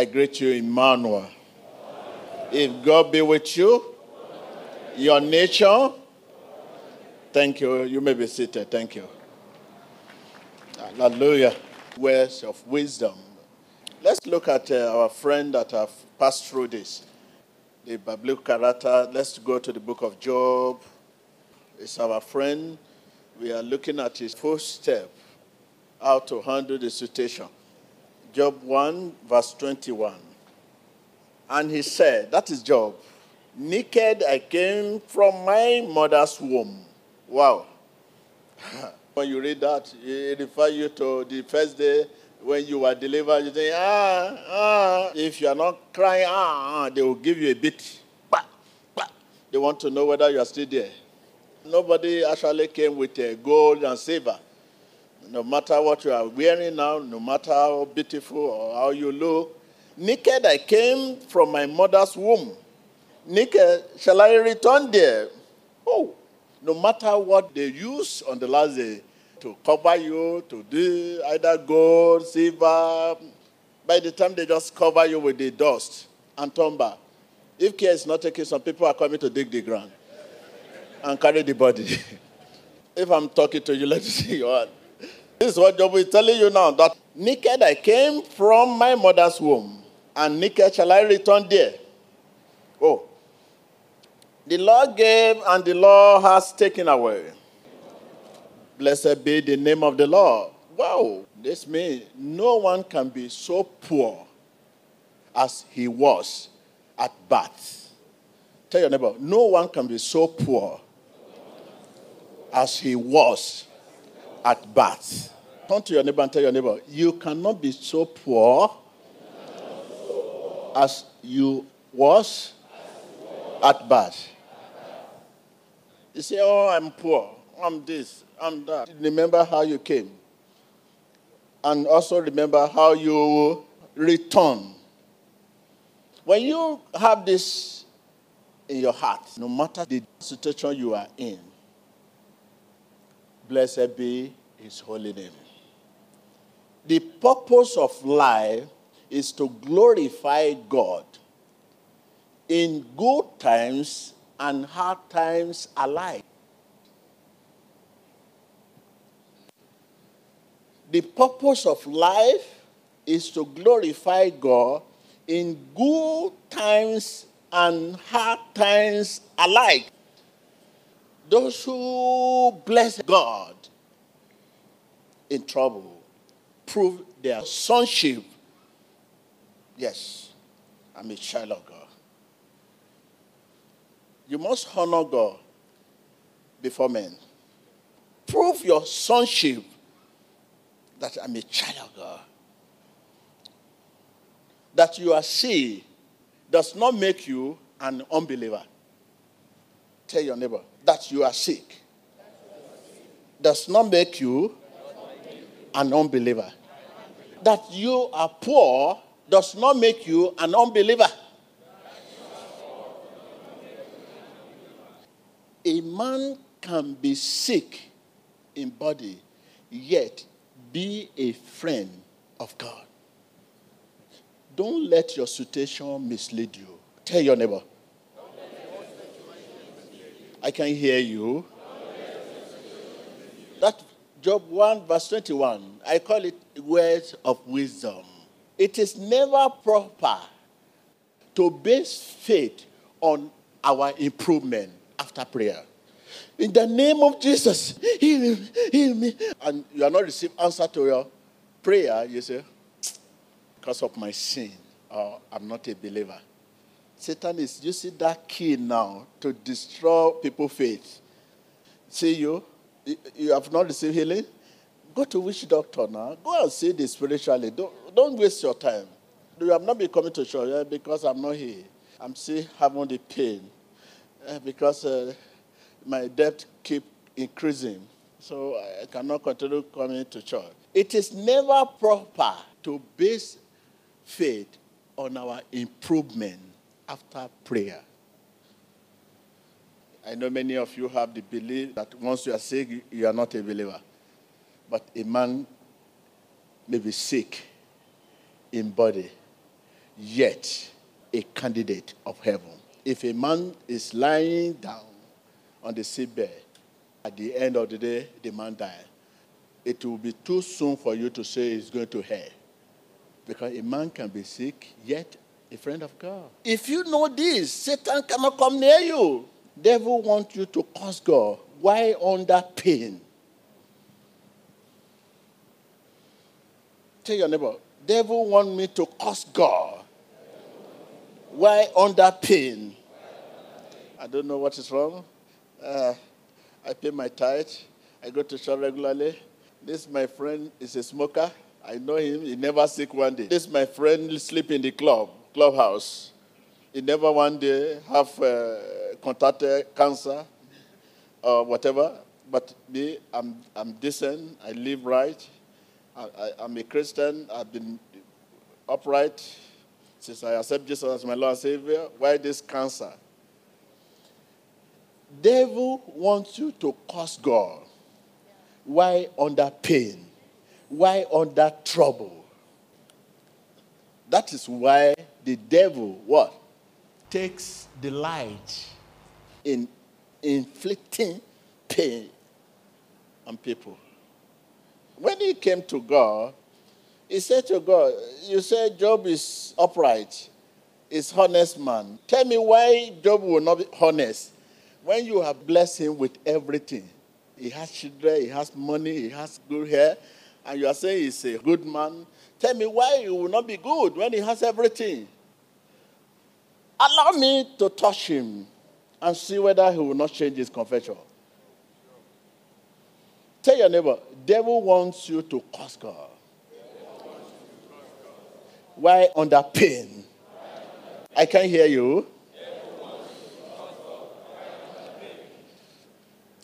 I greet you, Emmanuel. If God be with you, your nature, thank you. You may be seated. Thank you. Hallelujah. Words of wisdom. Let's look at uh, our friend that have passed through this. The biblical character. Let's go to the book of Job. It's our friend. We are looking at his first step, how to handle the situation. Job 1, verse 21. And he said, That is Job. Naked I came from my mother's womb. Wow. when you read that, it refers you to the first day when you were delivered. You think, ah, ah. If you are not crying, ah, ah, they will give you a bit. Bah, bah. They want to know whether you are still there. Nobody actually came with gold and silver. No matter what you are wearing now, no matter how beautiful or how you look, naked I came from my mother's womb. Naked shall I return there? Oh, no matter what they use on the last day to cover you, to do either gold, silver, by the time they just cover you with the dust and tumber. If care is not taken, some people are coming to dig the ground and carry the body. if I'm talking to you, let me see your hand. This is what Job is telling you now that naked I came from my mother's womb, and naked shall I return there. Oh, the Lord gave, and the Lord has taken away. Blessed be the name of the Lord. Wow, this means no one can be so poor as he was at birth. Tell your neighbor, no one can be so poor as he was at birth. Turn to your neighbor and tell your neighbor, you cannot be so poor as you was at birth. You say, oh, I'm poor. I'm this. I'm that. Remember how you came. And also remember how you return. When you have this in your heart, no matter the situation you are in, blessed be his holy name. The purpose of life is to glorify God in good times and hard times alike. The purpose of life is to glorify God in good times and hard times alike. Those who bless God in trouble prove their sonship. Yes, I'm a child of God. You must honor God before men. Prove your sonship that I'm a child of God. That you are saved does not make you an unbeliever. Tell your neighbor that you are sick does not make you an unbeliever. That you are poor does not make you an unbeliever. A man can be sick in body, yet be a friend of God. Don't let your situation mislead you. Tell your neighbor. I can hear you. That Job 1, verse 21, I call it words of wisdom. It is never proper to base faith on our improvement after prayer. In the name of Jesus, heal me, heal me. And you are not receiving answer to your prayer, you say, because of my sin, or I'm not a believer. Satan is using that key now to destroy people's faith. See you, you have not received healing? Go to witch doctor now? Go and see this spiritually. Don't, don't waste your time. You have not been coming to church yeah, because I'm not here. I'm still having the pain uh, because uh, my debt keep increasing. So I cannot continue coming to church. It is never proper to base faith on our improvement after prayer. I know many of you have the belief that once you are sick, you are not a believer. But a man may be sick in body, yet a candidate of heaven. If a man is lying down on the seabed, at the end of the day, the man dies. It will be too soon for you to say he's going to hell. Because a man can be sick, yet a friend of God. If you know this, Satan cannot come near you. Devil wants you to curse God. Why under pain? Tell your neighbor, devil want me to curse God. Why under pain? I don't know what is wrong. Uh, I pay my tithe. I go to church regularly. This my friend is a smoker. I know him. He never sick one day. This my friend sleep in the club, clubhouse. He never one day have uh, contacted cancer or whatever. But me, I'm, I'm decent. I live right. I, am a Christian. I've been upright since I accept Jesus as my Lord and Savior. Why this cancer? Devil wants you to curse God. Why under pain? Why under trouble? That is why the devil what? Takes delight in inflicting pain on people. When he came to God, he said to God, You said Job is upright, is honest man. Tell me why Job will not be honest when you have blessed him with everything. He has children, he has money, he has good hair, and you are saying he's a good man. Tell me why he will not be good when he has everything. Allow me to touch him and see whether he will not change his confession. Tell your neighbor, devil wants you to curse God. Why under pain? I can't hear you.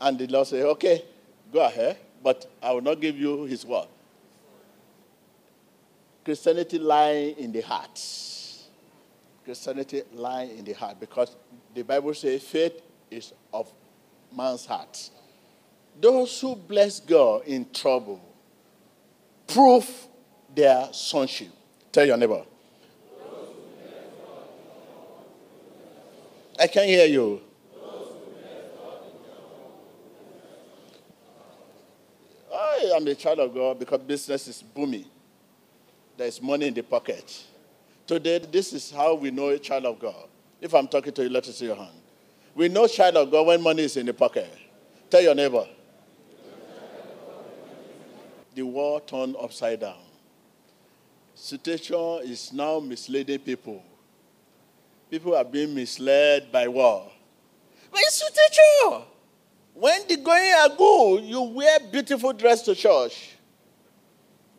And the Lord said, Okay, go ahead, but I will not give you his word. Christianity lying in the heart. Christianity lying in the heart because the Bible says faith is of man's heart. Those who bless God in trouble prove their sonship. Tell your neighbor. I can't hear you. I am a child of God because business is booming. There is money in the pocket. Today, this is how we know a child of God. If I'm talking to you, let us see your hand. We know child of God when money is in the pocket. Tell your neighbor. The world turned upside down. Situation is now misleading people. People are being misled by war. But situation. When the going are good, you wear beautiful dress to church.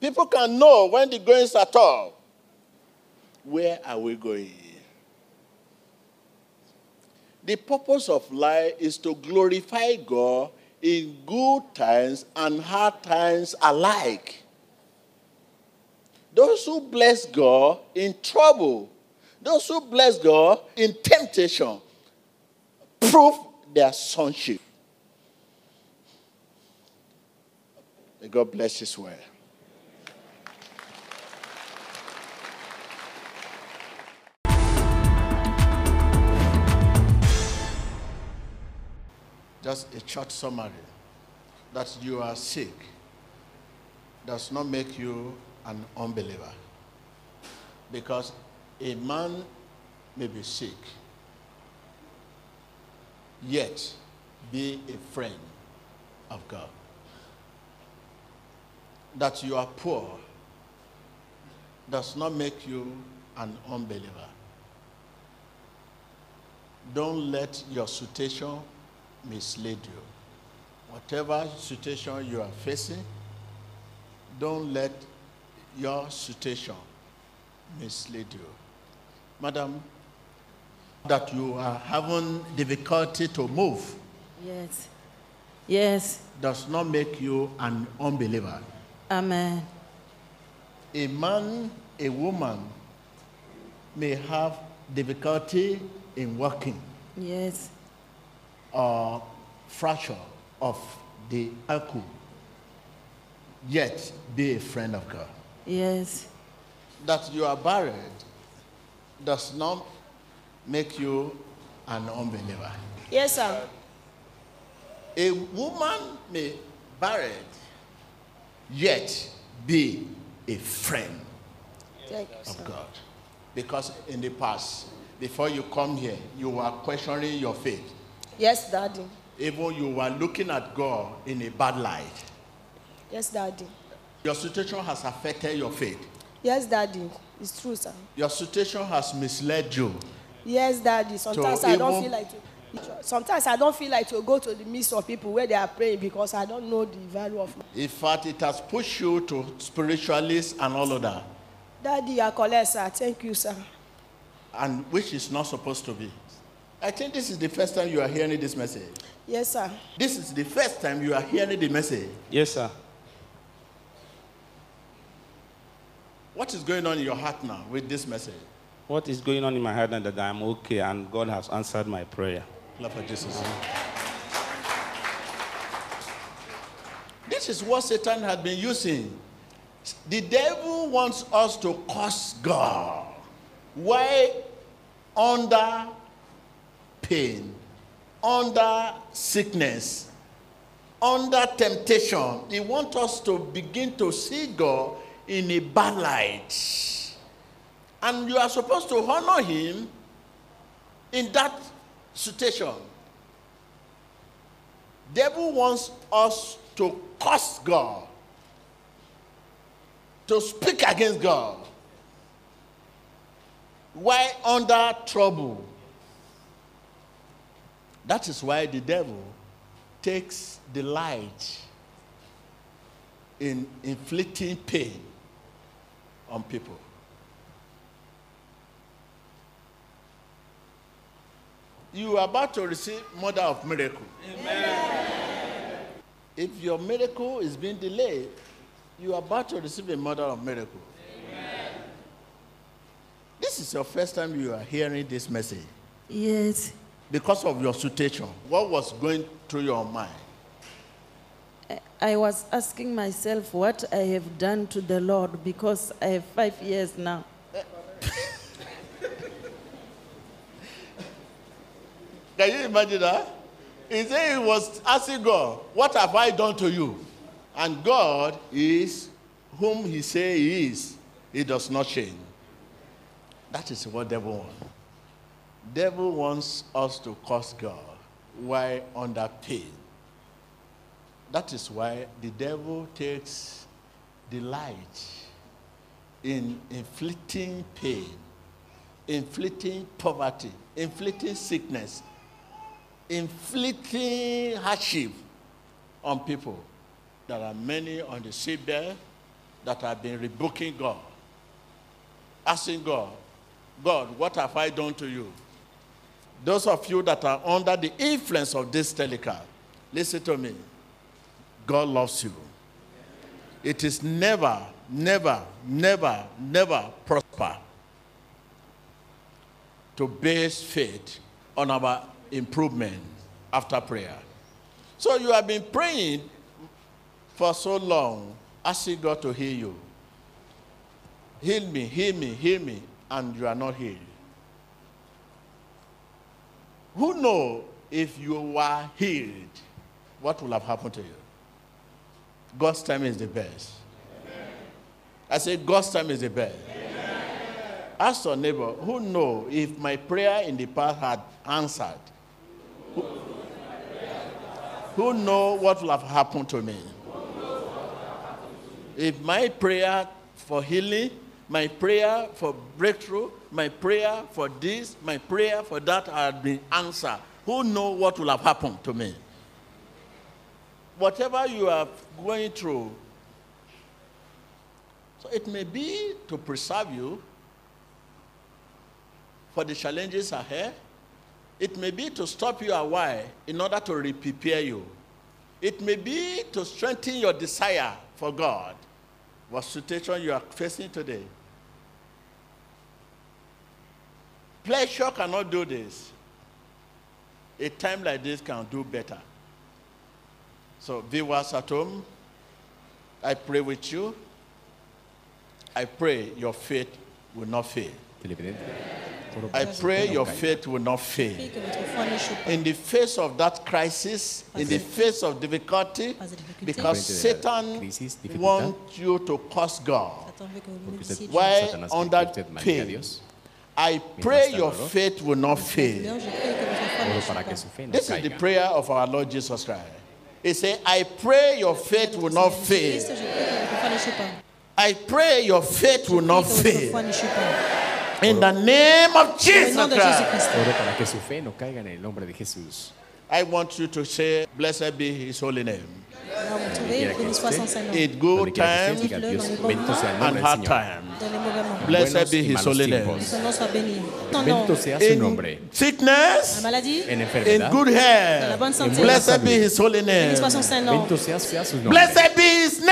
People can know when the going are tough. Where are we going? The purpose of life is to glorify God in good times and hard times alike. Those who bless God in trouble, those who bless God in temptation, prove their sonship. May God bless His word. Just a short summary that you are sick does not make you an unbeliever. Because a man may be sick, yet be a friend of God that you are poor does not make you an unbeliever. Don't let your situation mislead you. Whatever situation you are facing, don't let your situation mislead you. Madam, that you are having difficulty to move. Yes. Yes. Does not make you an unbeliever. Amen. A man, a woman may have difficulty in walking. Yes. Or fracture of the ankle, yet be a friend of God. Yes. That you are buried does not make you an unbeliever. Yes, sir. A woman may buried, yet be a friend you, of sir. God. Because in the past, before you come here, you were questioning your faith. Yes, daddy. Even you were looking at God in a bad light. Yes, daddy. Your situation has affected your faith. Yes, daddy. It's true, sir. Your situation has misled you. Yes, daddy. Sometimes I don't feel like to. Sometimes I don't feel like to go to the midst of people where they are praying because I don't know the value of. In fact, it has pushed you to spiritualists and all of that, Daddy, are correct, sir. Thank you, sir. and which is not supposed to be. I think this is the first time you are hearing this message. Yes, sir. This is the first time you are hearing the message. Yes, sir. What is going on in your heart now with this message? What is going on in my heart and that I'm okay and God has answered my prayer. Love for Jesus. This is what Satan has been using. The devil wants us to curse God. Why? Under pain, under sickness, under temptation. He wants us to begin to see God in a bad light. And you are supposed to honor him in that situation. Devil wants us to curse God, to speak against God. Why under trouble? That is why the devil takes delight in inflicting pain on people. You are about to receive mother of miracle. Amen. If your miracle is being delayed, you are about to receive a mother of miracle. Amen. This is your first time you are hearing this message Yes. Because of your situation. What was going through your mind? I- was asking myself what I have done to the Lord because I have five years now. Can you imagine that? He said he was asking God, What have I done to you? And God is whom he say he is. He does not change. That is what devil wants. Devil wants us to curse God while under pain. That is why the devil takes delight in inflicting pain, inflicting poverty, inflicting sickness, inflicting hardship on people. There are many on the seabed that have been rebuking God, asking God, God, what have I done to you? Those of you that are under the influence of this telecast, listen to me. God loves you. It is never, never, never, never prosper to base faith on our improvement after prayer. So you have been praying for so long, asking God to heal you. Heal me, heal me, heal me, and you are not healed. Who know if you were healed, what will have happened to you? God's time is the best. I say God's time is the best. Ask your neighbor, who know if my prayer in the past had answered? Who, who know what will have happened to me? If my prayer for healing, my prayer for breakthrough, my prayer for this, my prayer for that had been answered, who know what will have happened to me? Whatever you are going through, so it may be to preserve you for the challenges ahead. It may be to stop you a while in order to re- prepare you. It may be to strengthen your desire for God. What situation you are facing today? Pleasure cannot do this. A time like this can do better. So, viewers at home, I pray with you. I pray your faith will not fail. I pray your faith will not fail. In the face of that crisis, in the face of difficulty, because Satan wants you to curse God. Why under pain? I pray your faith will not fail. This is the prayer of our Lord Jesus Christ. He said, I pray your faith will not fail. I pray your faith will not fail. In the name of Jesus Christ. I want you to say, Blessed be His holy name. It good time and hard time. Blessed be His holy name. In sickness, in good health, blessed be His holy name. Blessed be His name.